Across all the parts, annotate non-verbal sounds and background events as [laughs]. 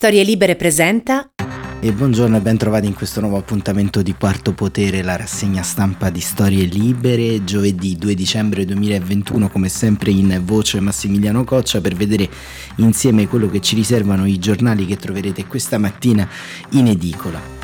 Storie Libere presenta e buongiorno e ben trovati in questo nuovo appuntamento di Quarto Potere, la rassegna stampa di Storie Libere, giovedì 2 dicembre 2021, come sempre in voce Massimiliano Coccia, per vedere insieme quello che ci riservano i giornali che troverete questa mattina in edicola.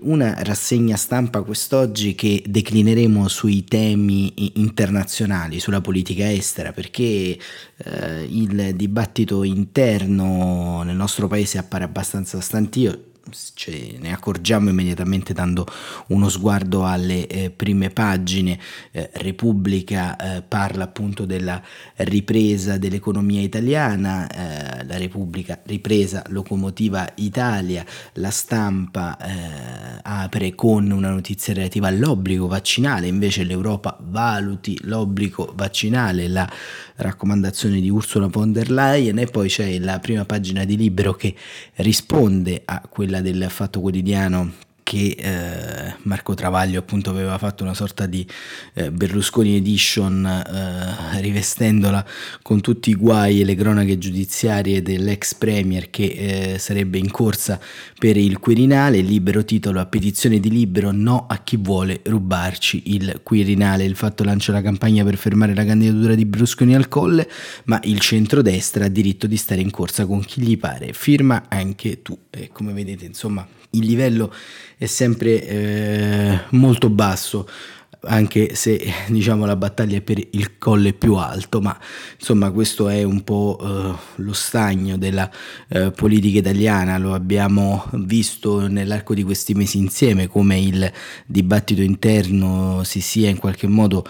Una rassegna stampa quest'oggi che declineremo sui temi internazionali, sulla politica estera, perché eh, il dibattito interno nel nostro paese appare abbastanza stantio ce ne accorgiamo immediatamente dando uno sguardo alle eh, prime pagine. Eh, Repubblica eh, parla appunto della ripresa dell'economia italiana, eh, la Repubblica ripresa locomotiva Italia, la stampa eh, apre con una notizia relativa all'obbligo vaccinale, invece l'Europa valuti l'obbligo vaccinale, la raccomandazione di Ursula von der Leyen e poi c'è la prima pagina di Libero che risponde a quella del Fatto Quotidiano che eh, Marco Travaglio appunto aveva fatto una sorta di eh, Berlusconi edition eh, rivestendola con tutti i guai e le cronache giudiziarie dell'ex premier che eh, sarebbe in corsa per il Quirinale, libero titolo a petizione di libero no a chi vuole rubarci il Quirinale, il fatto lancia la campagna per fermare la candidatura di Berlusconi al colle, ma il centrodestra ha diritto di stare in corsa con chi gli pare, firma anche tu. E come vedete insomma il livello è sempre eh, molto basso anche se [laughs] diciamo la battaglia è per il colle più alto, ma insomma questo è un po' eh, lo stagno della eh, politica italiana, lo abbiamo visto nell'arco di questi mesi insieme come il dibattito interno si sia in qualche modo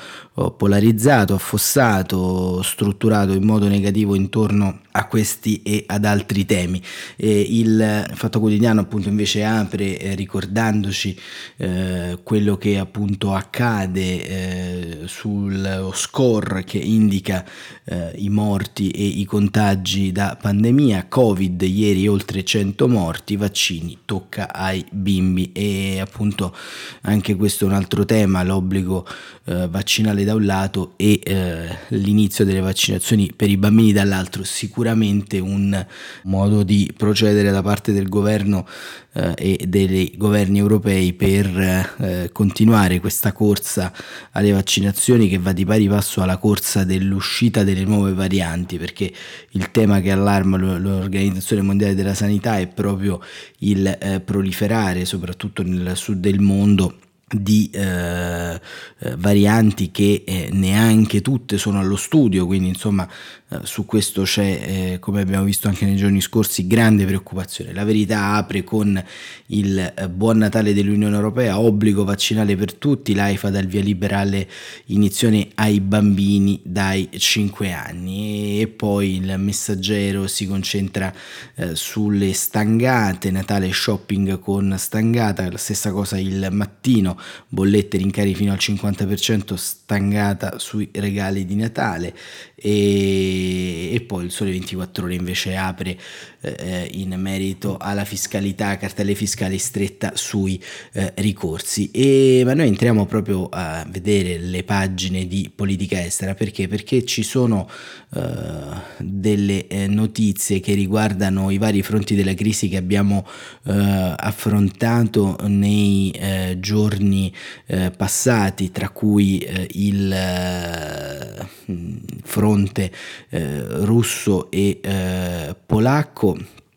polarizzato, affossato, strutturato in modo negativo intorno a questi e ad altri temi. E il Fatto Quotidiano appunto invece apre eh, ricordandoci eh, quello che appunto accade eh, sullo score che indica eh, i morti e i contagi da pandemia, Covid ieri oltre 100 morti, vaccini tocca ai bimbi e appunto anche questo è un altro tema, l'obbligo eh, vaccinale da un lato e eh, l'inizio delle vaccinazioni per i bambini dall'altro, sicuramente un modo di procedere da parte del governo eh, e dei governi europei per eh, continuare questa corsa alle vaccinazioni che va di pari passo alla corsa dell'uscita delle nuove varianti, perché il tema che allarma l'Organizzazione Mondiale della Sanità è proprio il eh, proliferare, soprattutto nel sud del mondo, di eh, eh, varianti che eh, neanche tutte sono allo studio, quindi insomma su questo c'è, eh, come abbiamo visto anche nei giorni scorsi, grande preoccupazione. La verità apre con il eh, buon Natale dell'Unione Europea, obbligo vaccinale per tutti, l'AIFA dal via liberale inizione ai bambini dai 5 anni e poi il messaggero si concentra sulle stangate, Natale shopping con stangata, la stessa cosa il mattino bollette rincari fino al 50% stangata sui regali di Natale e, e poi il Sole 24 ore invece apre eh, in merito alla fiscalità, cartelle fiscali stretta sui eh, ricorsi. E, ma noi entriamo proprio a vedere le pagine di politica estera perché? Perché ci sono eh, delle eh, notizie che riguardano i vari fronti della crisi che abbiamo eh, affrontato nei eh, giorni passati, tra cui il fronte russo e polacco Рыбаку.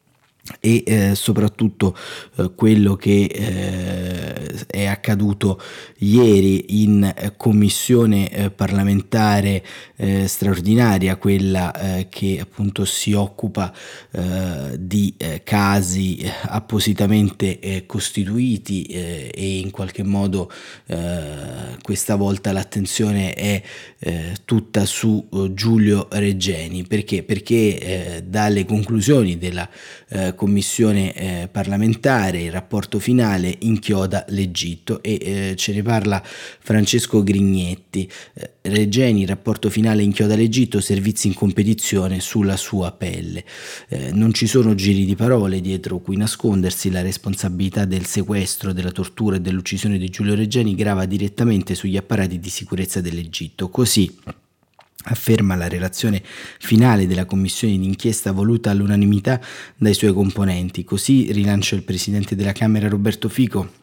E eh, soprattutto eh, quello che eh, è accaduto ieri in eh, commissione eh, parlamentare eh, straordinaria, quella che appunto si occupa di casi appositamente costituiti e in qualche modo questa volta l'attenzione è tutta su Giulio Reggeni perché? Perché dalle conclusioni della commissione eh, parlamentare, il rapporto finale inchioda l'Egitto e eh, ce ne parla Francesco Grignetti. Eh, Regeni, rapporto finale inchioda l'Egitto, servizi in competizione sulla sua pelle. Eh, non ci sono giri di parole dietro cui nascondersi, la responsabilità del sequestro, della tortura e dell'uccisione di Giulio Regeni grava direttamente sugli apparati di sicurezza dell'Egitto. Così afferma la relazione finale della commissione d'inchiesta voluta all'unanimità dai suoi componenti. Così rilancia il presidente della Camera Roberto Fico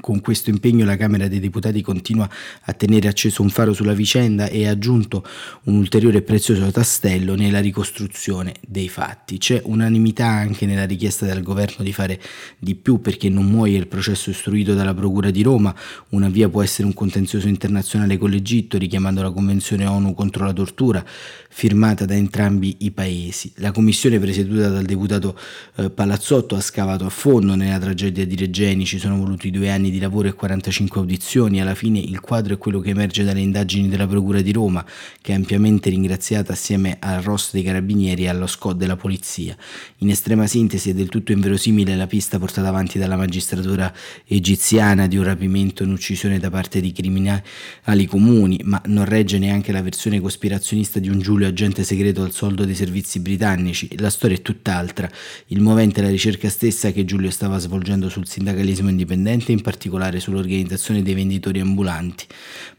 con questo impegno la Camera dei Deputati continua a tenere acceso un faro sulla vicenda e ha aggiunto un ulteriore e prezioso tastello nella ricostruzione dei fatti. C'è unanimità anche nella richiesta del governo di fare di più perché non muoia il processo istruito dalla Procura di Roma. Una via può essere un contenzioso internazionale con l'Egitto richiamando la Convenzione ONU contro la tortura firmata da entrambi i paesi. La commissione presieduta dal deputato eh, Palazzotto ha scavato a fondo nella tragedia di Regeni, ci sono voluti due anni di lavoro e 45 audizioni, alla fine il quadro è quello che emerge dalle indagini della Procura di Roma, che è ampiamente ringraziata assieme al ROS dei Carabinieri e allo SCOD della Polizia. In estrema sintesi è del tutto inverosimile la pista portata avanti dalla magistratura egiziana di un rapimento e un'uccisione da parte di criminali comuni, ma non regge neanche la versione cospirazionista di un Giulio Giulio agente segreto al soldo dei servizi britannici. La storia è tutt'altra. Il movente è la ricerca stessa che Giulio stava svolgendo sul sindacalismo indipendente, in particolare sull'organizzazione dei venditori ambulanti.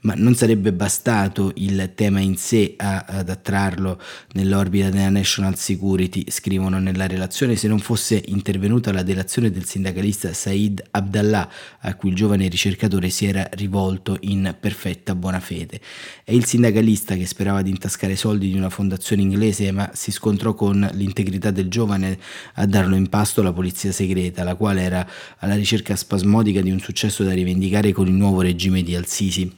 Ma non sarebbe bastato il tema in sé a, ad attrarlo nell'orbita della National Security, scrivono nella relazione, se non fosse intervenuta la delazione del sindacalista Said Abdallah, a cui il giovane ricercatore si era rivolto in perfetta buona fede. È il sindacalista che sperava di intascare soldi di una fondazione inglese, ma si scontrò con l'integrità del giovane a darlo in pasto alla polizia segreta, la quale era alla ricerca spasmodica di un successo da rivendicare con il nuovo regime di Al-Sisi.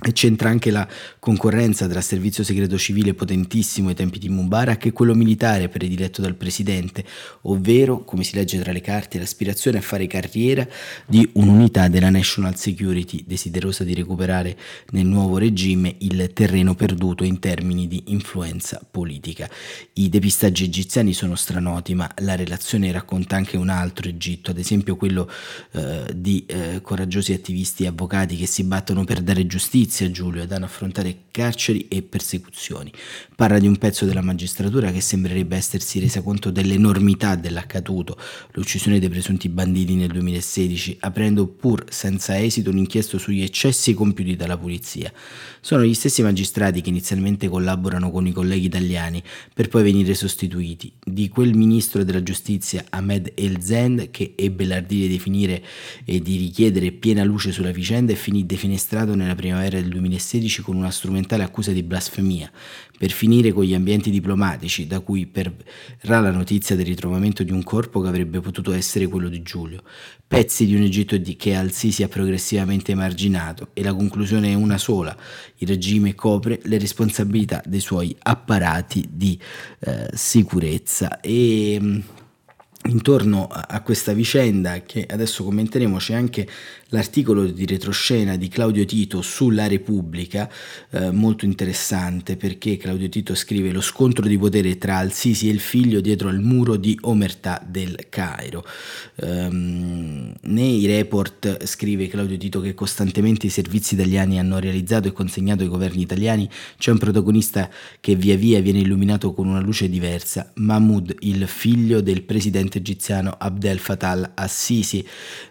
E c'entra anche la concorrenza tra servizio segreto civile potentissimo ai tempi di Mubarak e quello militare prediletto dal presidente, ovvero, come si legge tra le carte, l'aspirazione a fare carriera di un'unità della National Security desiderosa di recuperare nel nuovo regime il terreno perduto in termini di influenza politica. I depistaggi egiziani sono stranoti, ma la relazione racconta anche un altro Egitto, ad esempio quello eh, di eh, coraggiosi attivisti e avvocati che si battono per dare giustizia giustizia Giulio ed hanno affrontare carceri e persecuzioni. Parla di un pezzo della magistratura che sembrerebbe essersi resa conto dell'enormità dell'accaduto, l'uccisione dei presunti banditi nel 2016, aprendo pur senza esito un'inchiesta sugli eccessi compiuti dalla polizia. Sono gli stessi magistrati che inizialmente collaborano con i colleghi italiani per poi venire sostituiti. Di quel ministro della giustizia Ahmed El Zend che ebbe l'ardire di definire e di richiedere piena luce sulla vicenda e finì defenestrato nella primavera del 2016 con una strumentale accusa di blasfemia, per finire con gli ambienti diplomatici da cui perrà la notizia del ritrovamento di un corpo che avrebbe potuto essere quello di Giulio, pezzi di un Egitto che Al-Sisi ha progressivamente emarginato e la conclusione è una sola, il regime copre le responsabilità dei suoi apparati di eh, sicurezza. E mm, intorno a questa vicenda che adesso commenteremo c'è anche l'articolo di retroscena di Claudio Tito sulla Repubblica, eh, molto interessante perché Claudio Tito scrive lo scontro di potere tra Al-Sisi e il figlio dietro al muro di Omertà del Cairo. Um, nei report scrive Claudio Tito che costantemente i servizi italiani hanno realizzato e consegnato ai governi italiani, c'è un protagonista che via via viene illuminato con una luce diversa, Mahmoud, il figlio del presidente egiziano Abdel Fattah al-Sisi,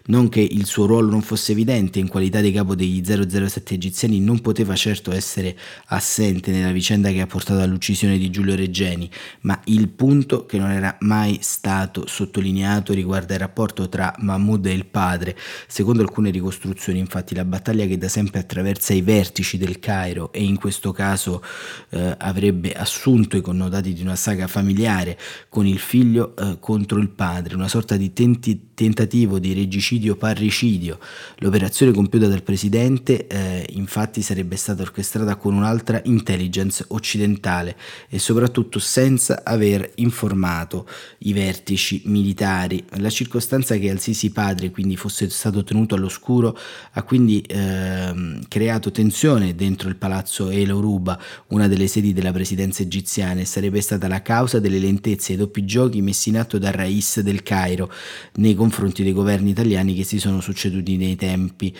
non che il suo ruolo non fosse evidente in qualità di capo degli 007 egiziani non poteva certo essere assente nella vicenda che ha portato all'uccisione di Giulio Reggeni, ma il punto che non era mai stato sottolineato riguarda il rapporto tra Mahmoud e il padre. Secondo alcune ricostruzioni, infatti, la battaglia che da sempre attraversa i vertici del Cairo e in questo caso eh, avrebbe assunto i connotati di una saga familiare con il figlio eh, contro il padre, una sorta di tenti- tentativo di regicidio parricidio L'operazione compiuta dal presidente eh, infatti sarebbe stata orchestrata con un'altra intelligence occidentale e soprattutto senza aver informato i vertici militari. La circostanza che Al-Sisi padre quindi fosse stato tenuto all'oscuro ha quindi eh, creato tensione dentro il palazzo El Oruba, una delle sedi della presidenza egiziana e sarebbe stata la causa delle lentezze e doppi giochi messi in atto dal Rais del Cairo nei confronti confronti dei governi italiani che si sono succeduti nei tempi.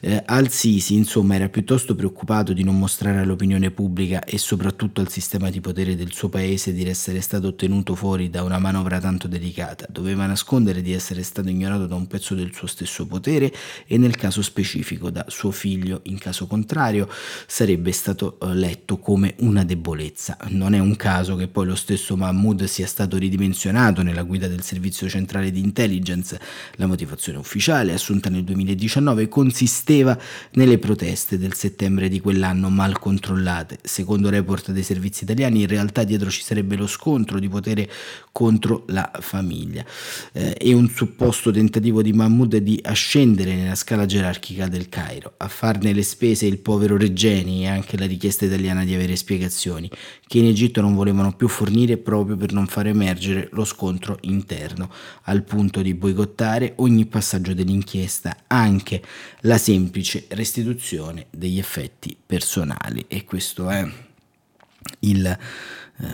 Eh, Al-Sisi, insomma, era piuttosto preoccupato di non mostrare all'opinione pubblica e soprattutto al sistema di potere del suo paese di essere stato ottenuto fuori da una manovra tanto delicata. Doveva nascondere di essere stato ignorato da un pezzo del suo stesso potere e nel caso specifico da suo figlio. In caso contrario sarebbe stato eh, letto come una debolezza. Non è un caso che poi lo stesso Mahmoud sia stato ridimensionato nella guida del servizio centrale di intelligence. La motivazione ufficiale, assunta nel 2019, consisteva nelle proteste del settembre di quell'anno mal controllate. Secondo report dei servizi italiani, in realtà dietro ci sarebbe lo scontro di potere contro la famiglia eh, e un supposto tentativo di Mahmoud di ascendere nella scala gerarchica del Cairo. A farne le spese il povero Regeni e anche la richiesta italiana di avere spiegazioni, che in Egitto non volevano più fornire proprio per non far emergere lo scontro interno, al punto di boicottare ogni passaggio dell'inchiesta, anche la semplice restituzione degli effetti personali. E questo è il, eh,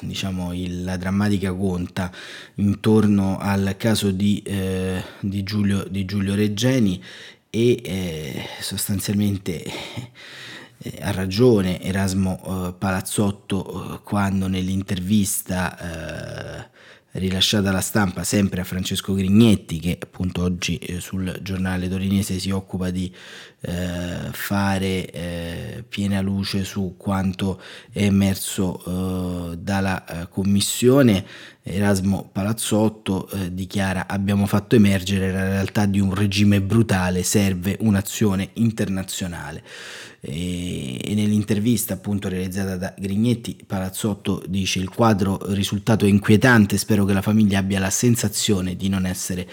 diciamo il, la drammatica conta intorno al caso di, eh, di, Giulio, di Giulio, Reggeni e eh, sostanzialmente eh, ha ragione Erasmo eh, Palazzotto eh, quando nell'intervista rilasciata alla stampa sempre a Francesco Grignetti che appunto oggi eh, sul giornale torinese si occupa di eh, fare eh, piena luce su quanto è emerso eh, dalla eh, commissione Erasmo Palazzotto eh, dichiara abbiamo fatto emergere la realtà di un regime brutale serve un'azione internazionale. E, e nell'intervista appunto realizzata da Grignetti Palazzotto dice il quadro risultato è inquietante spero che la famiglia abbia la sensazione di non essere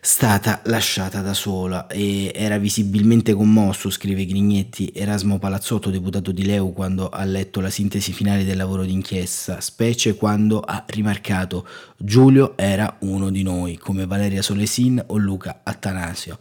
stata lasciata da sola e era visibilmente commosso, scrive Grignetti, Erasmo Palazzotto, deputato di Leu, quando ha letto la sintesi finale del lavoro d'inchiesta, specie quando ha rimarcato Giulio era uno di noi, come Valeria Solesin o Luca Attanasio.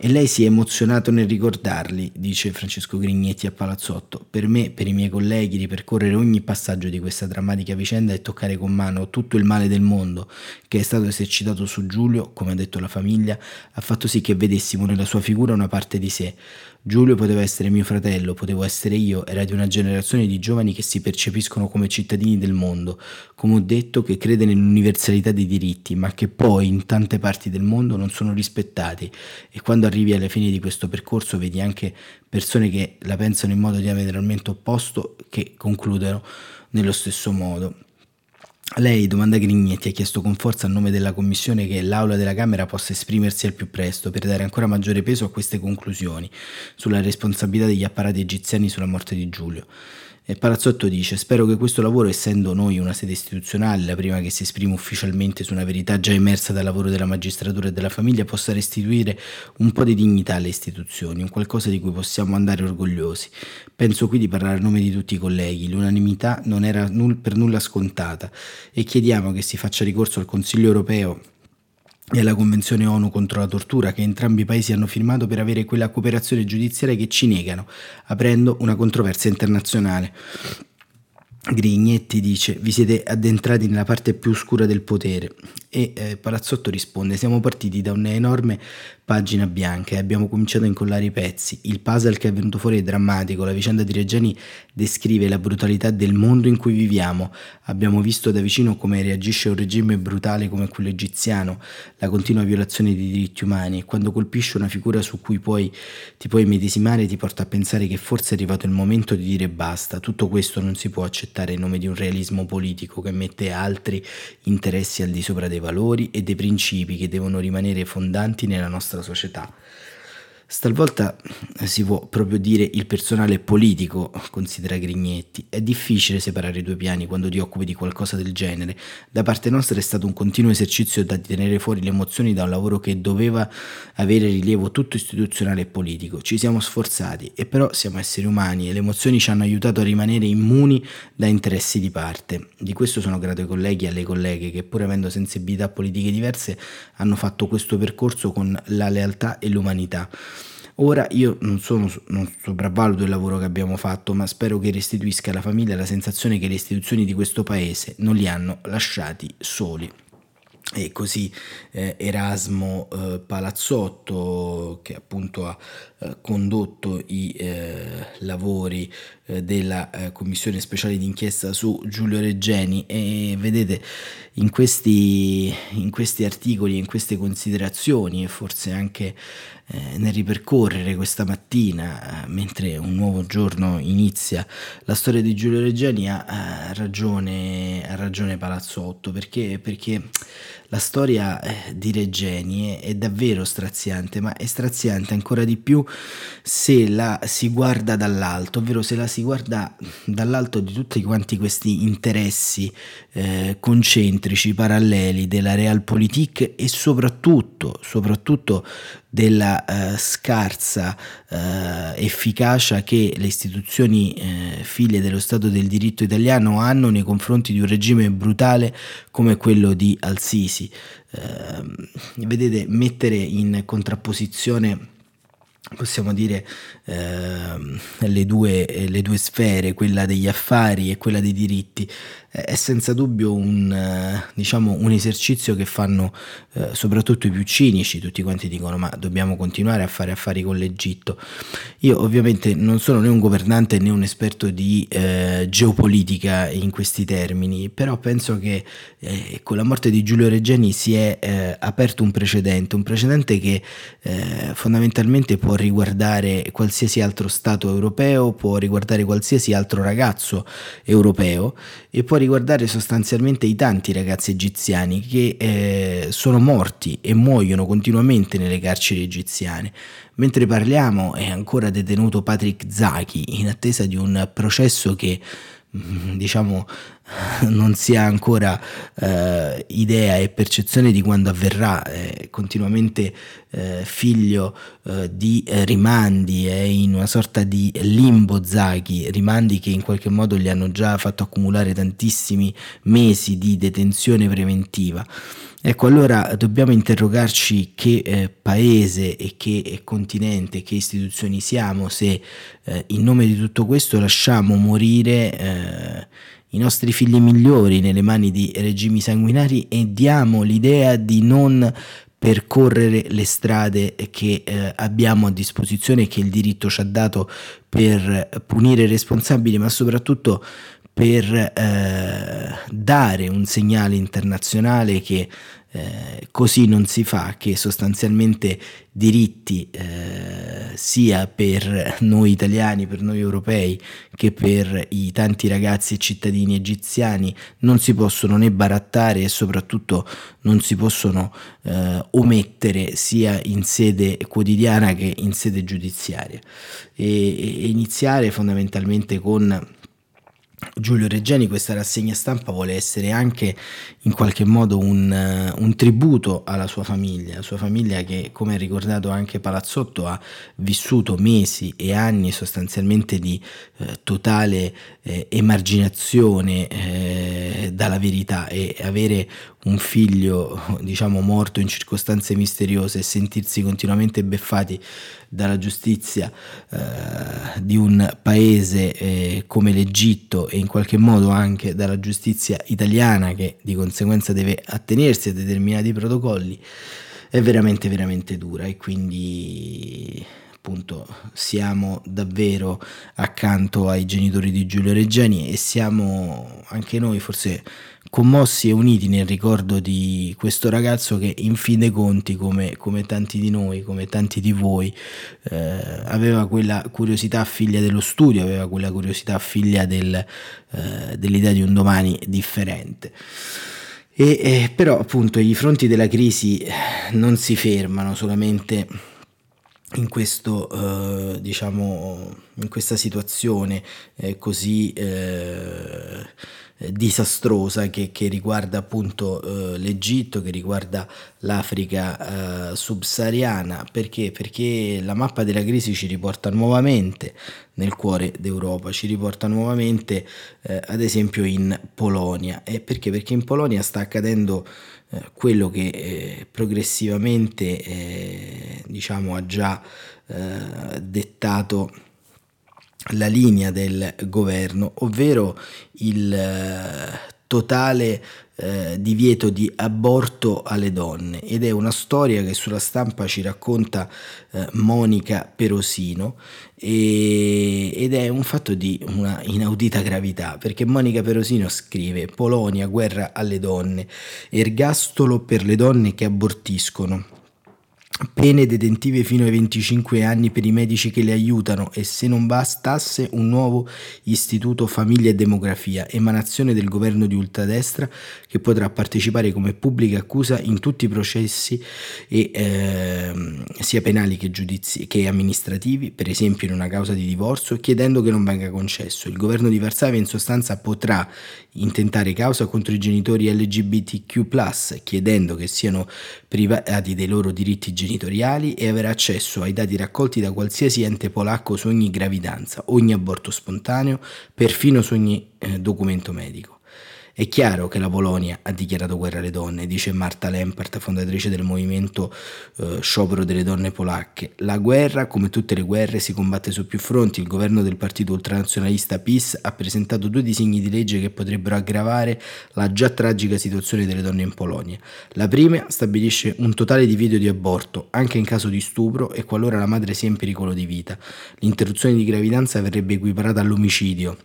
E lei si è emozionato nel ricordarli, dice Francesco Grignetti a Palazzotto. Per me, per i miei colleghi, ripercorrere ogni passaggio di questa drammatica vicenda e toccare con mano tutto il male del mondo che è stato esercitato su Giulio, come ha detto la famiglia, ha fatto sì che vedessimo nella sua figura una parte di sé, Giulio poteva essere mio fratello, potevo essere io, era di una generazione di giovani che si percepiscono come cittadini del mondo, come ho detto, che crede nell'universalità dei diritti, ma che poi in tante parti del mondo non sono rispettati. E quando arrivi alla fine di questo percorso vedi anche persone che la pensano in modo diametralmente opposto, che concludono nello stesso modo. Lei, domanda Grignetti, ha chiesto con forza a nome della Commissione che l'Aula della Camera possa esprimersi al più presto per dare ancora maggiore peso a queste conclusioni sulla responsabilità degli apparati egiziani sulla morte di Giulio. E Palazzotto dice: Spero che questo lavoro, essendo noi una sede istituzionale, la prima che si esprime ufficialmente su una verità già emersa dal lavoro della magistratura e della famiglia, possa restituire un po' di dignità alle istituzioni, un qualcosa di cui possiamo andare orgogliosi. Penso qui di parlare a nome di tutti i colleghi. L'unanimità non era per nulla scontata e chiediamo che si faccia ricorso al Consiglio europeo e alla Convenzione ONU contro la tortura che entrambi i paesi hanno firmato per avere quella cooperazione giudiziaria che ci negano, aprendo una controversia internazionale. Grignetti dice: Vi siete addentrati nella parte più oscura del potere. E eh, Palazzotto risponde: Siamo partiti da un'enorme pagina bianca e abbiamo cominciato a incollare i pezzi. Il puzzle che è venuto fuori è drammatico. La vicenda di Reggiani descrive la brutalità del mondo in cui viviamo. Abbiamo visto da vicino come reagisce un regime brutale come quello egiziano, la continua violazione dei diritti umani. E quando colpisce una figura su cui poi ti puoi medesimare, ti porta a pensare che forse è arrivato il momento di dire basta. Tutto questo non si può accettare in nome di un realismo politico che mette altri interessi al di sopra dei valori e dei principi che devono rimanere fondanti nella nostra nostra società. Stalvolta eh, si può proprio dire il personale politico, considera Grignetti. È difficile separare i due piani quando ti occupi di qualcosa del genere. Da parte nostra è stato un continuo esercizio da tenere fuori le emozioni da un lavoro che doveva avere rilievo tutto istituzionale e politico. Ci siamo sforzati e però siamo esseri umani e le emozioni ci hanno aiutato a rimanere immuni da interessi di parte. Di questo sono grato ai colleghi e alle colleghe che pur avendo sensibilità politiche diverse hanno fatto questo percorso con la lealtà e l'umanità. Ora io non, sono, non sopravvaluto il lavoro che abbiamo fatto, ma spero che restituisca alla famiglia la sensazione che le istituzioni di questo paese non li hanno lasciati soli. e così eh, Erasmo eh, Palazzotto che appunto ha eh, condotto i eh, lavori della eh, commissione speciale d'inchiesta su Giulio Reggeni. E vedete in questi, in questi articoli, in queste considerazioni e forse anche nel ripercorrere questa mattina mentre un nuovo giorno inizia la storia di Giulio Reggeni ha, ragione, ha ragione Palazzotto perché, perché la storia eh, di Regeni è, davvero straziante, ma è straziante ancora di più se la si guarda dall'alto, ovvero se la si guarda dall'alto di tutti quanti questi interessi eh, concentrici, paralleli della realpolitik e soprattutto, soprattutto della eh, scarsa eh, efficacia che le istituzioni eh, figlie dello Stato del diritto italiano hanno nei confronti di un regime brutale come quello di Al-Sisi. Ehm, vedete, mettere in contrapposizione possiamo dire eh, le, due, le, due, sfere, quella degli affari e quella dei diritti, è senza dubbio un, eh, diciamo, un esercizio che fanno eh, soprattutto i più cinici, tutti quanti dicono ma dobbiamo continuare a fare affari con l'Egitto. Io ovviamente non sono né un governante né un esperto di eh, geopolitica in questi termini, però penso che eh, con la morte di Giulio Regeni si è eh, aperto un precedente, un precedente che eh, fondamentalmente può riguardare qualsiasi altro Stato europeo, può riguardare qualsiasi altro ragazzo europeo e può riguardare sostanzialmente i tanti ragazzi egiziani che eh, sono morti e muoiono continuamente nelle carceri egiziane. Mentre parliamo è ancora detenuto Patrick Zaki in attesa di un processo che [laughs] diciamo [laughs] non si ha ancora eh, idea e percezione di quando avverrà, è continuamente eh, figlio eh, di rimandi, è in una sorta di limbo Zaghi, rimandi che in qualche modo gli hanno già fatto accumulare tantissimi mesi di detenzione preventiva. Ecco, allora dobbiamo interrogarci che eh, paese e che eh, continente, che istituzioni siamo se eh, in nome di tutto questo lasciamo morire eh, i nostri figli migliori nelle mani di regimi sanguinari e diamo l'idea di non percorrere le strade che eh, abbiamo a disposizione che il diritto ci ha dato per punire i responsabili, ma soprattutto per eh, dare un segnale internazionale che eh, così non si fa, che sostanzialmente diritti eh, sia per noi italiani, per noi europei, che per i tanti ragazzi e cittadini egiziani non si possono né barattare e soprattutto non si possono eh, omettere sia in sede quotidiana che in sede giudiziaria. e, e iniziare fondamentalmente con Giulio Reggiani questa rassegna stampa vuole essere anche in qualche modo un, uh, un, tributo alla sua famiglia, la sua famiglia che come ha ricordato anche Palazzotto ha vissuto mesi e anni sostanzialmente di uh, totale uh, emarginazione eh, dalla verità e avere un figlio diciamo morto in circostanze misteriose e sentirsi continuamente beffati dalla giustizia eh, di un paese eh, come l'Egitto e in qualche modo anche dalla giustizia italiana che di conseguenza deve attenersi a determinati protocolli è veramente veramente dura. E quindi appunto siamo davvero accanto ai genitori di Giulio Reggiani e siamo anche noi forse commossi e uniti nel ricordo di questo ragazzo che in fin dei conti, come, come tanti di noi, come tanti di voi, eh, aveva quella curiosità figlia dello studio, aveva quella curiosità figlia del, eh, dell'idea di un domani differente. E, eh, però appunto i fronti della crisi non si fermano solamente in questo eh, diciamo in questa situazione eh, così eh, disastrosa che, che, riguarda appunto eh, l'Egitto, che riguarda l'Africa eh, subsahariana. Perché? Perché la mappa della crisi ci riporta nuovamente nel cuore d'Europa, ci riporta nuovamente eh, ad esempio in Polonia. E perché? Perché in Polonia sta accadendo eh, quello che eh, progressivamente diciamo ha già dettato la linea del governo, ovvero il eh, totale eh, divieto di aborto alle donne. Ed è una storia che sulla stampa ci racconta eh, Monica Perosino. E, ed è un fatto di una inaudita gravità perché Monica Perosino scrive Polonia, guerra alle donne, ergastolo per le donne che abortiscono pene detentive fino ai 25 anni per i medici che le aiutano e se non bastasse un nuovo istituto famiglia e demografia, emanazione del governo di ultradestra che potrà partecipare come pubblica accusa in tutti i processi e, eh, sia penali che, giudizi- che amministrativi, per esempio in una causa di divorzio, chiedendo che non venga concesso. Il governo di Varsavia in sostanza potrà intentare causa contro i genitori LGBTQ, chiedendo che siano privati dei loro diritti genitoriali e avere accesso ai dati raccolti da qualsiasi ente polacco su ogni gravidanza, ogni aborto spontaneo, perfino su ogni eh, documento medico. È chiaro che la Polonia ha dichiarato guerra alle donne, dice Marta Lempart, fondatrice del movimento eh, Sciopero delle donne polacche. La guerra, come tutte le guerre, si combatte su più fronti. Il governo del partito ultranazionalista PIS ha presentato due disegni di legge che potrebbero aggravare la già tragica situazione delle donne in Polonia. La prima stabilisce un totale divieto di aborto, anche in caso di stupro e qualora la madre sia in pericolo di vita. L'interruzione di gravidanza verrebbe equiparata all'omicidio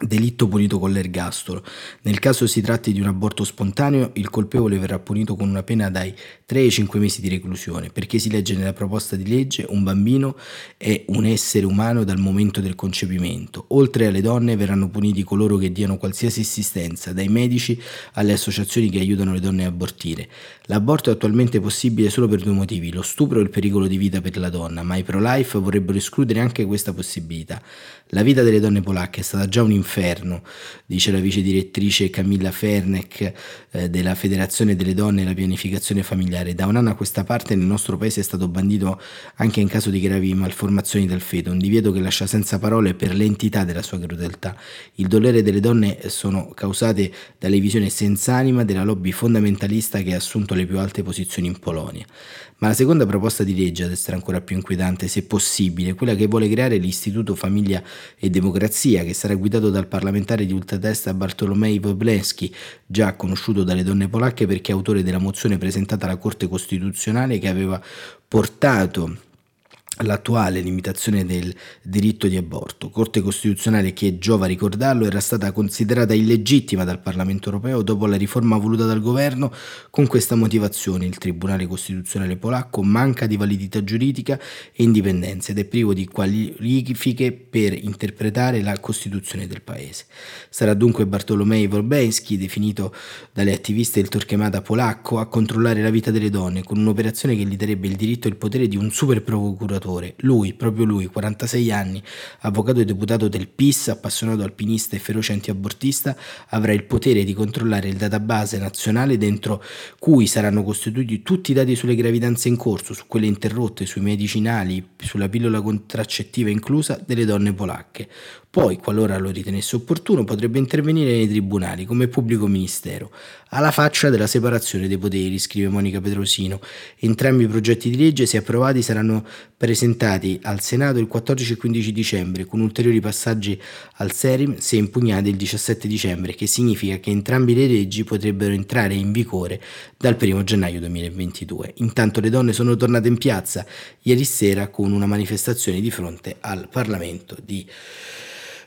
delitto punito con l'ergastolo. Nel caso si tratti di un aborto spontaneo, il colpevole verrà punito con una pena dai 3 ai 5 mesi di reclusione, perché si legge nella proposta di legge un bambino è un essere umano dal momento del concepimento. Oltre alle donne verranno puniti coloro che diano qualsiasi assistenza, dai medici alle associazioni che aiutano le donne a abortire. L'aborto è attualmente possibile solo per due motivi, lo stupro e il pericolo di vita per la donna, ma i pro-life vorrebbero escludere anche questa possibilità. La vita delle donne polacche è stata già un inferno, dice la vice direttrice Camilla Fernek eh, della Federazione delle Donne e la Pianificazione Familiare. Da un anno a questa parte nel nostro paese è stato bandito anche in caso di gravi malformazioni del feto, un divieto che lascia senza parole per l'entità della sua crudeltà. Il dolore delle donne sono causate dalle visioni senza anima della lobby fondamentalista che ha assunto le più alte posizioni in Polonia. Ma la seconda proposta di legge, ad essere ancora più inquietante, se possibile, quella che vuole creare l'Istituto Famiglia e Democrazia, che sarà guidato dal parlamentare di ultradestra Bartolomei Wobleski, già conosciuto dalle donne polacche perché è autore della mozione presentata alla Corte Costituzionale che aveva portato l'attuale limitazione del diritto di aborto. Corte Costituzionale che, giova ricordarlo, era stata considerata illegittima dal Parlamento europeo dopo la riforma voluta dal governo con questa motivazione. Il Tribunale Costituzionale polacco manca di validità giuridica e indipendenza ed è privo di qualifiche per interpretare la Costituzione del paese. Sarà dunque Bartolomei Wolbeński, definito dalle attiviste il Torquemada polacco, a controllare la vita delle donne con un'operazione che gli darebbe il diritto e il potere di un super procuratore procuratore. Lui, proprio lui, 46 anni, avvocato e deputato del PIS, appassionato alpinista e feroce antiabortista, avrà il potere di controllare il database nazionale dentro cui saranno costituiti tutti i dati sulle gravidanze in corso, su quelle interrotte, sui medicinali, sulla pillola contraccettiva inclusa delle donne polacche. Poi, qualora lo ritenesse opportuno, potrebbe intervenire nei tribunali come pubblico ministero. Alla faccia della separazione dei poteri, scrive Monica Pedrosino. Entrambi i progetti di legge, se approvati, saranno presentati al Senato il 14 e 15 dicembre, con ulteriori passaggi al Serim se impugnati il 17 dicembre, che significa che entrambi le leggi potrebbero entrare in vigore dal 1 gennaio 2022. Intanto le donne sono tornate in piazza ieri sera con una manifestazione di fronte al Parlamento di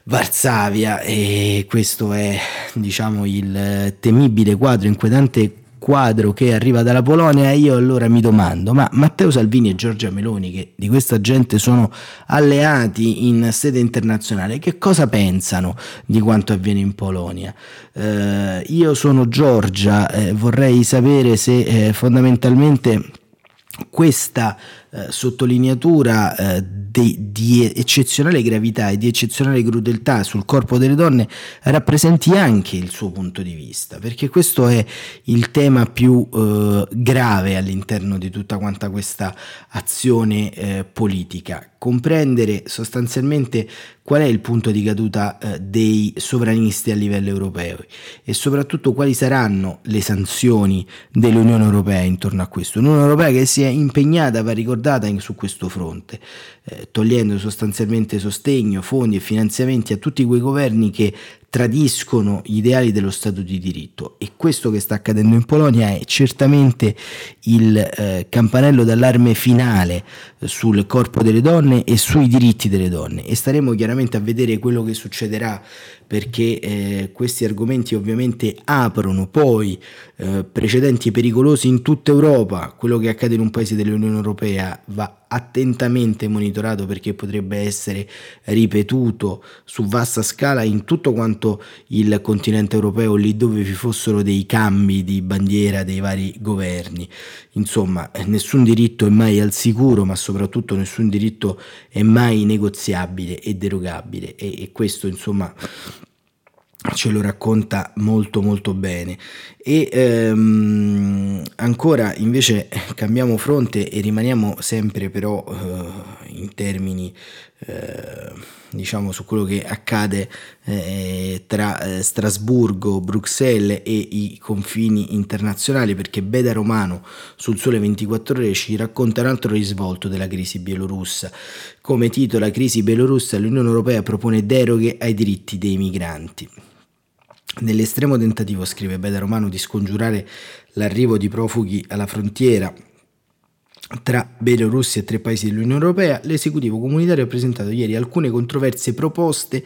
Varsavia e questo è diciamo il temibile quadro, inquietante quadro che arriva dalla Polonia. Io allora mi domando ma Matteo Salvini e Giorgia Meloni che di questa gente sono alleati in sede internazionale che cosa pensano di quanto avviene in Polonia? Eh, io sono Giorgia eh, vorrei sapere se eh, fondamentalmente questa eh, sottolineatura eh, de, di eccezionale gravità e di eccezionale crudeltà sul corpo delle donne rappresenti anche il suo punto di vista, perché questo è il tema più eh, grave all'interno di tutta quanta questa azione eh, politica, comprendere sostanzialmente qual è il punto di caduta eh, dei sovranisti a livello europeo e soprattutto quali saranno le sanzioni dell'Unione Europea intorno a questo. L'Unione Europea che si è impegnata, va ricordata, in, su questo fronte, eh, togliendo sostanzialmente sostegno, fondi e finanziamenti a tutti quei governi che tradiscono gli ideali dello Stato di diritto. E questo che sta accadendo in Polonia è certamente il eh, campanello d'allarme finale sul corpo delle donne e sui diritti delle donne. E staremo chiaramente a vedere quello che succederà perché eh, questi argomenti ovviamente aprono poi eh, precedenti pericolosi in tutta Europa. Quello che accade in un paese dell'Unione Europea va attentamente monitorato perché potrebbe essere ripetuto su vasta scala in tutto quanto il continente europeo, lì dove vi fossero dei cambi di bandiera dei vari governi. Insomma, nessun diritto è mai al sicuro, ma soprattutto nessun diritto è mai negoziabile e derogabile e, e questo insomma ce lo racconta molto molto bene. E ehm, ancora invece [laughs] cambiamo fronte e rimaniamo sempre però eh, in termini eh, diciamo su quello che accade eh, tra eh, Strasburgo, Bruxelles e i confini internazionali perché Beda Romano sul Sole 24 Ore ci racconta un altro risvolto della crisi bielorussa. Come titola Crisi bielorussa l'Unione Europea propone deroghe ai diritti dei migranti. Nell'estremo tentativo, scrive Beda Romano, di scongiurare l'arrivo di profughi alla frontiera tra Bielorussia e tre paesi dell'Unione Europea, l'esecutivo comunitario ha presentato ieri alcune controverse proposte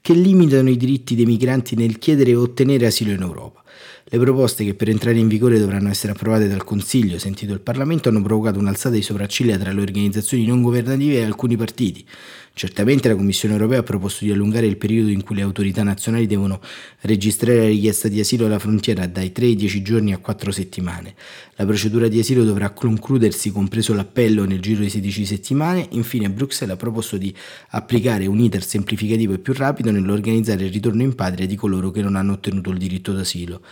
che limitano i diritti dei migranti nel chiedere e ottenere asilo in Europa. Le proposte che per entrare in vigore dovranno essere approvate dal Consiglio, sentito il Parlamento, hanno provocato un'alzata di sopracciglia tra le organizzazioni non governative e alcuni partiti. Certamente la Commissione europea ha proposto di allungare il periodo in cui le autorità nazionali devono registrare la richiesta di asilo alla frontiera dai 3 ai 10 giorni a 4 settimane. La procedura di asilo dovrà concludersi, compreso l'appello, nel giro di 16 settimane. Infine Bruxelles ha proposto di applicare un iter semplificativo e più rapido nell'organizzare il ritorno in patria di coloro che non hanno ottenuto il diritto d'asilo.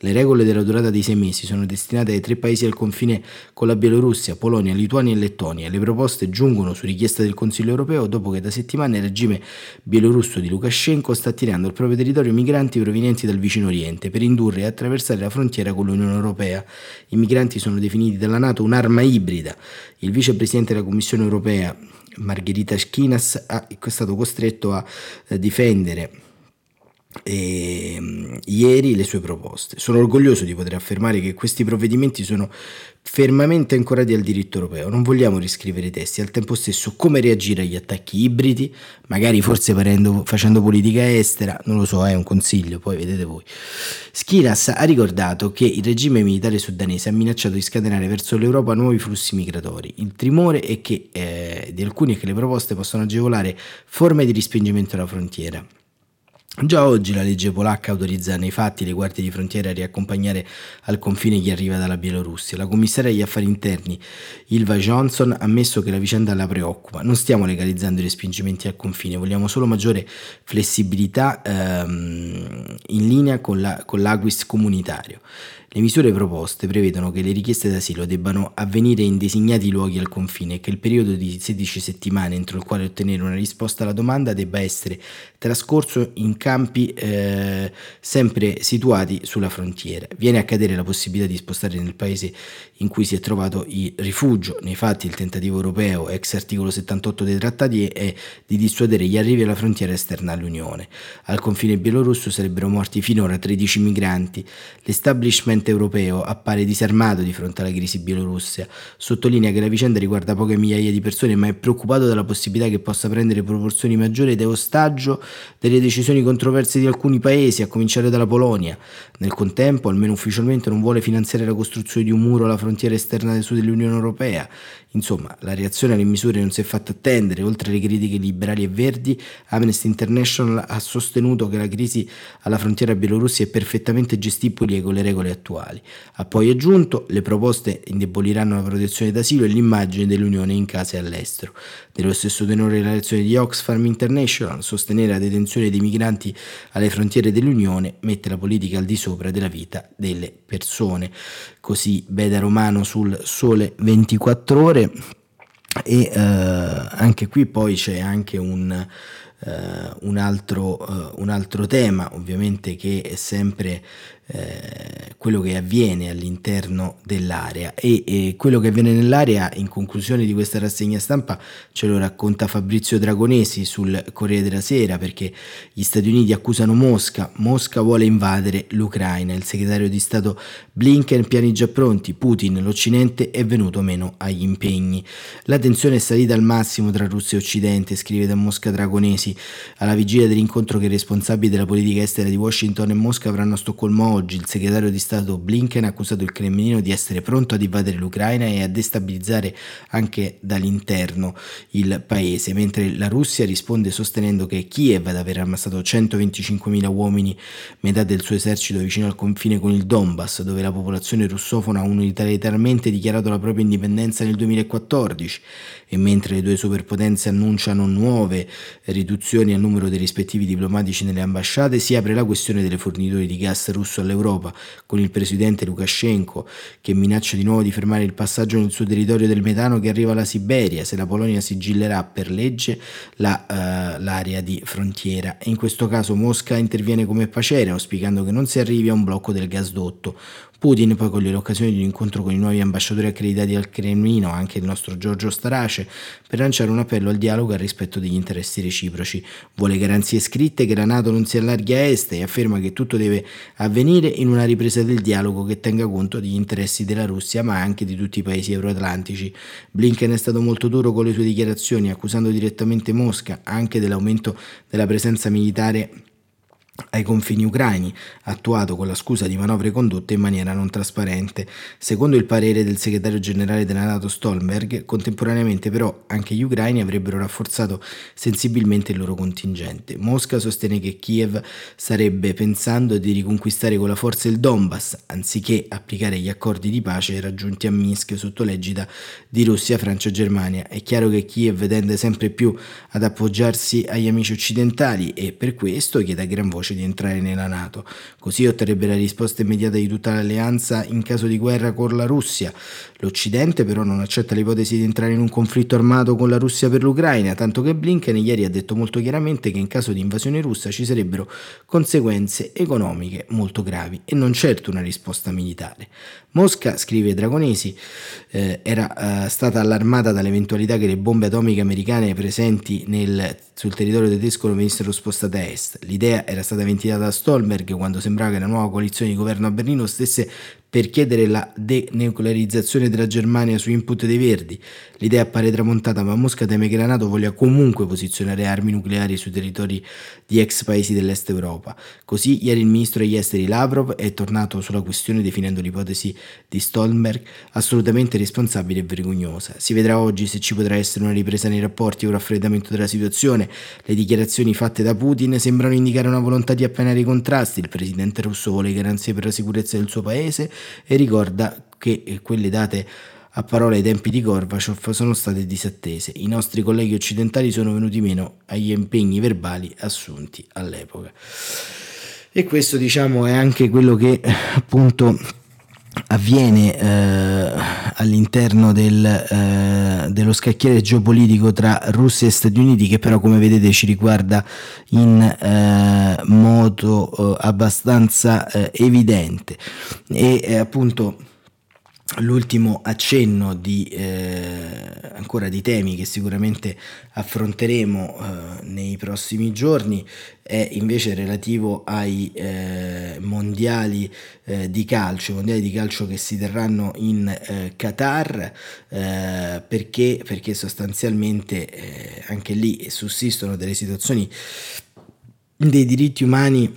Le regole della durata di sei mesi sono destinate ai tre paesi al confine con la Bielorussia, Polonia, Lituania e Lettonia. Le proposte giungono su richiesta del Consiglio europeo dopo che da settimane il regime bielorusso di Lukashenko sta attirando al proprio territorio migranti provenienti dal vicino Oriente per indurre a attraversare la frontiera con l'Unione Europea. I migranti sono definiti dalla Nato un'arma ibrida. Il vicepresidente della Commissione europea, Margherita Schinas, è stato costretto a eh, difendere e, mm, ieri le sue proposte. Sono orgoglioso di poter affermare che questi provvedimenti sono fermamente ancorati al diritto europeo. Non vogliamo riscrivere i testi, al tempo stesso come reagire agli attacchi ibridi, magari forse parendo, facendo politica estera, non lo so, è un consiglio, poi vedete voi. Schinas ha ricordato che il regime militare sudanese ha minacciato di scatenare verso l'Europa nuovi flussi migratori. Il timore è che eh, di alcuni è che le proposte possano agevolare forme di respingimento alla frontiera. Già oggi la legge polacca autorizza nei fatti le guardie di frontiera a riaccompagnare al confine chi arriva dalla Bielorussia. La commissaria agli affari interni Ilva Johnson ha ammesso che la vicenda la preoccupa. Non stiamo legalizzando i respingimenti al confine, vogliamo solo maggiore flessibilità ehm, in linea con, la, con l'Aquis comunitario. Le misure proposte prevedono che le richieste d'asilo debbano avvenire in designati luoghi al confine e che il periodo di 16 settimane entro il quale ottenere una risposta alla domanda debba essere trascorso in campi eh, sempre situati sulla frontiera. Viene a cadere la possibilità di spostare nel paese in cui si è trovato il rifugio. Nei fatti il tentativo europeo, ex articolo 78 dei trattati, è di dissuadere gli arrivi alla frontiera esterna all'Unione. Al confine bielorusso sarebbero morti finora 13 migranti. L'establishment continente europeo appare disarmato di fronte alla crisi bielorussia. Sottolinea che la vicenda riguarda poche migliaia di persone, ma è preoccupato dalla possibilità che possa prendere proporzioni maggiori ed è ostaggio delle decisioni controverse di alcuni paesi, a cominciare dalla Polonia. Nel contempo, almeno ufficialmente, non vuole finanziare la costruzione di un muro alla frontiera esterna del sud dell'Unione Europea. Insomma, la reazione alle misure non si è fatta attendere. Oltre alle critiche liberali e verdi, Amnesty International ha sostenuto che la crisi alla frontiera bielorussia è perfettamente gestibile con le regole attuali. Ha poi aggiunto le proposte indeboliranno la protezione d'asilo e l'immagine dell'Unione in casa e all'estero. Dello stesso tenore la reazione di Oxfam International, sostenere la detenzione dei migranti alle frontiere dell'Unione mette la politica al di sopra della vita delle persone. Così Beda Romano sul Sole 24 ore. E eh, anche qui poi c'è anche un, un altro, un altro tema ovviamente che è sempre eh, quello che avviene all'interno dell'area. E, e, quello che avviene nell'area in conclusione di questa rassegna stampa ce lo racconta Fabrizio Dragonesi sul Corriere della Sera perché gli Stati Uniti accusano Mosca, Mosca vuole invadere l'Ucraina, il segretario di Stato Blinken piani già pronti, Putin, l'Occidente è venuto meno agli impegni. La tensione è salita al massimo tra Russia e Occidente, scrive da Mosca Dragonesi, alla vigilia dell'incontro che i responsabili della politica estera di Washington e Mosca avranno a Stoccolmo oggi il segretario di Stato Blinken ha accusato il Cremlino di essere pronto ad invadere l'Ucraina e a destabilizzare anche dall'interno il paese, mentre la Russia risponde sostenendo che Kiev ad aver ammazzato 125.000 uomini, metà del suo esercito vicino al confine con il Donbass, dove la popolazione russofona ha unilateralmente dichiarato la propria indipendenza nel 2014 e mentre le due superpotenze annunciano nuove riduzioni al numero dei rispettivi diplomatici nelle ambasciate, si apre la questione delle fornitori di gas russo all'Europa, con il presidente Lukashenko che minaccia di nuovo di fermare il passaggio nel suo territorio del metano che arriva alla Siberia se la Polonia sigillerà per legge la, uh, l'area di frontiera. In questo caso Mosca interviene come pacere, auspicando che non si arrivi a un blocco del gasdotto, Putin poi coglie l'occasione di un incontro con i nuovi ambasciatori accreditati al Cremlino, anche il nostro Giorgio Starace, per lanciare un appello al dialogo al rispetto degli interessi reciproci. Vuole garanzie scritte che la Nato non si allarghi a est e afferma che tutto deve avvenire in una ripresa del dialogo che tenga conto degli interessi della Russia ma anche di tutti i paesi euroatlantici. Blinken è stato molto duro con le sue dichiarazioni, accusando direttamente Mosca anche dell'aumento della presenza militare ai confini ucraini, attuato con la scusa di manovre condotte in maniera non trasparente. Secondo il parere del segretario generale della Nato Stoltenberg, contemporaneamente però anche gli ucraini avrebbero rafforzato sensibilmente il loro contingente. Mosca sostiene che Kiev starebbe pensando di riconquistare con la forza il Donbass, anziché applicare gli accordi di pace raggiunti a Minsk sotto l'egida di Russia, Francia e Germania. È chiaro che Kiev tende sempre più ad appoggiarsi agli amici occidentali e per questo chiede a gran voce voce di entrare nella Nato. Così otterrebbe la risposta immediata di tutta l'alleanza in caso di guerra con la Russia. L'Occidente però non accetta l'ipotesi di entrare in un conflitto armato con la Russia per l'Ucraina, tanto che Blinken ieri ha detto molto chiaramente che in caso di invasione russa ci sarebbero conseguenze economiche molto gravi e non certo una risposta militare. Mosca, scrive Dragonesi, eh, era eh, stata allarmata dall'eventualità che le bombe atomiche americane presenti nel, sul territorio tedesco venissero spostate a est. L'idea era stata ventilata da Stolberg quando sembrava che la nuova coalizione di governo a Berlino stesse per chiedere la denuclearizzazione della Germania su input dei Verdi. L'idea appare tramontata, ma Mosca teme che la Nato voglia comunque posizionare armi nucleari sui territori di ex paesi dell'est Europa. Così ieri il ministro degli esteri Lavrov è tornato sulla questione definendo l'ipotesi di Stoltenberg assolutamente responsabile e vergognosa. Si vedrà oggi se ci potrà essere una ripresa nei rapporti o un raffreddamento della situazione. Le dichiarazioni fatte da Putin sembrano indicare una volontà di appianare i contrasti. Il presidente russo vuole garanzie per la sicurezza del suo paese e ricorda che eh, quelle date a parole ai tempi di Gorbaciov sono state disattese. I nostri colleghi occidentali sono venuti meno agli impegni verbali assunti all'epoca. E questo diciamo è anche quello che appunto avviene eh, all'interno del, eh, dello scacchiere geopolitico tra Russia e Stati Uniti che però come vedete ci riguarda in eh, modo eh, abbastanza eh, evidente. E eh, appunto L'ultimo accenno di, eh, ancora di temi che sicuramente affronteremo eh, nei prossimi giorni è invece relativo ai eh, mondiali eh, di calcio, mondiali di calcio che si terranno in eh, Qatar eh, perché, perché sostanzialmente anche lì sussistono delle situazioni dei diritti umani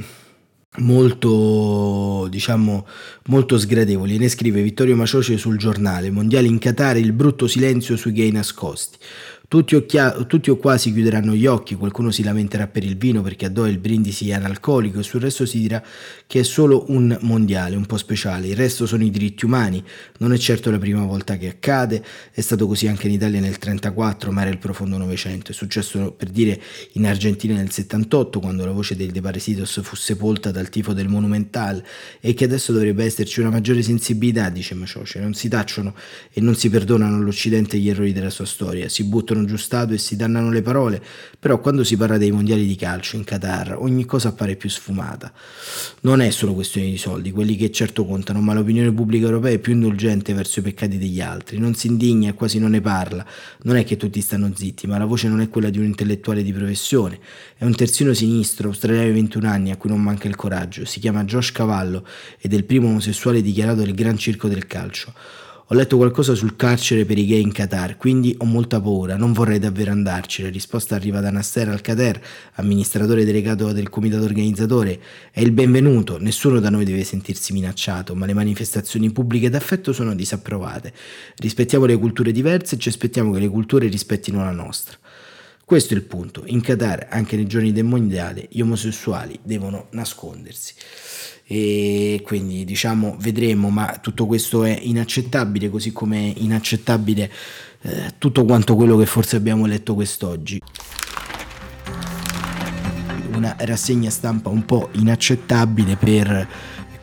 molto, diciamo, molto sgradevoli. Ne scrive Vittorio Macioce sul giornale Mondiale in Qatar, il brutto silenzio sui gay nascosti. Tutti o, chia- tutti o, quasi chiuderanno gli occhi, qualcuno si lamenterà per il vino perché a Doha il brindisi è analcolico e sul resto si dirà che è solo un mondiale, un po' speciale. Il resto sono i diritti umani, non è certo la prima volta che accade, è stato così anche in Italia nel 1934, ma era il profondo Novecento. È successo per dire in Argentina nel 78, quando la voce del De Paresitos fu sepolta dal tifo del Monumental e che adesso dovrebbe esserci una maggiore sensibilità, dice Macioce. Non si tacciono e non si perdonano all'Occidente gli errori della sua storia, si buttano dividono giù Stato e si dannano le parole, però quando si parla dei mondiali di calcio in Qatar ogni cosa appare più sfumata. Non è solo questione di soldi, quelli che certo contano, ma l'opinione pubblica europea è più indulgente verso i peccati degli altri, non si indigna e quasi non ne parla. Non è che tutti stanno zitti, ma la voce non è quella di un intellettuale di professione, è un terzino sinistro, australiano di 21 anni, a cui non manca il coraggio, si chiama Josh Cavallo ed è il primo omosessuale dichiarato del Gran Circo del Calcio. Ho letto qualcosa sul carcere per i gay in Qatar, quindi ho molta paura, non vorrei davvero andarci. La risposta arriva da Nasser Al-Qatar, amministratore delegato del comitato organizzatore. È il benvenuto, nessuno da noi deve sentirsi minacciato, ma le manifestazioni pubbliche d'affetto sono disapprovate. Rispettiamo le culture diverse e ci aspettiamo che le culture rispettino la nostra. Questo è il punto. In Qatar, anche nei giorni del mondiale, gli omosessuali devono nascondersi e quindi diciamo vedremo ma tutto questo è inaccettabile così come è inaccettabile eh, tutto quanto quello che forse abbiamo letto quest'oggi. Una rassegna stampa un po' inaccettabile per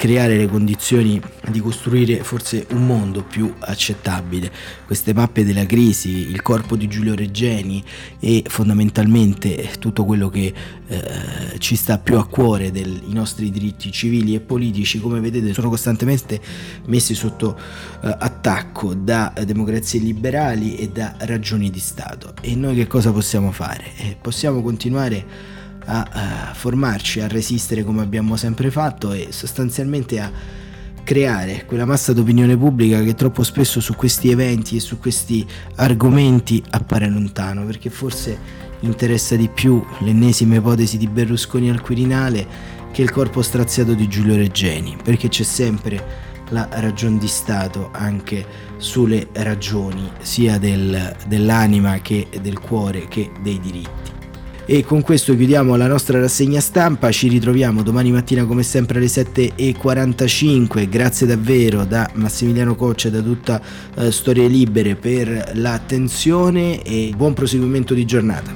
creare le condizioni di costruire forse un mondo più accettabile. Queste mappe della crisi, il corpo di Giulio Reggeni e fondamentalmente tutto quello che eh, ci sta più a cuore dei nostri diritti civili e politici, come vedete, sono costantemente messi sotto eh, attacco da democrazie liberali e da ragioni di Stato. E noi che cosa possiamo fare? Eh, possiamo continuare a, formarci, a resistere come abbiamo sempre fatto e sostanzialmente a creare quella massa d'opinione pubblica che troppo spesso su questi eventi e su questi argomenti appare lontano, perché forse interessa di più l'ennesima ipotesi di Berlusconi al Quirinale che il corpo straziato di Giulio Reggeni, perché c'è sempre la ragione di Stato anche sulle ragioni sia del, dell'anima che del cuore che dei diritti. E con questo chiudiamo la nostra rassegna stampa, ci ritroviamo domani mattina come sempre alle 7.45, grazie davvero da Massimiliano Coccia e da tutta uh, Storie Libere per l'attenzione e buon proseguimento di giornata.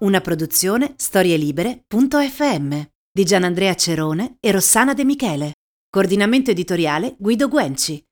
Una produzione storielibere.fm di Gianandrea Cerone e Rossana De Michele. Coordinamento editoriale Guido Guenci.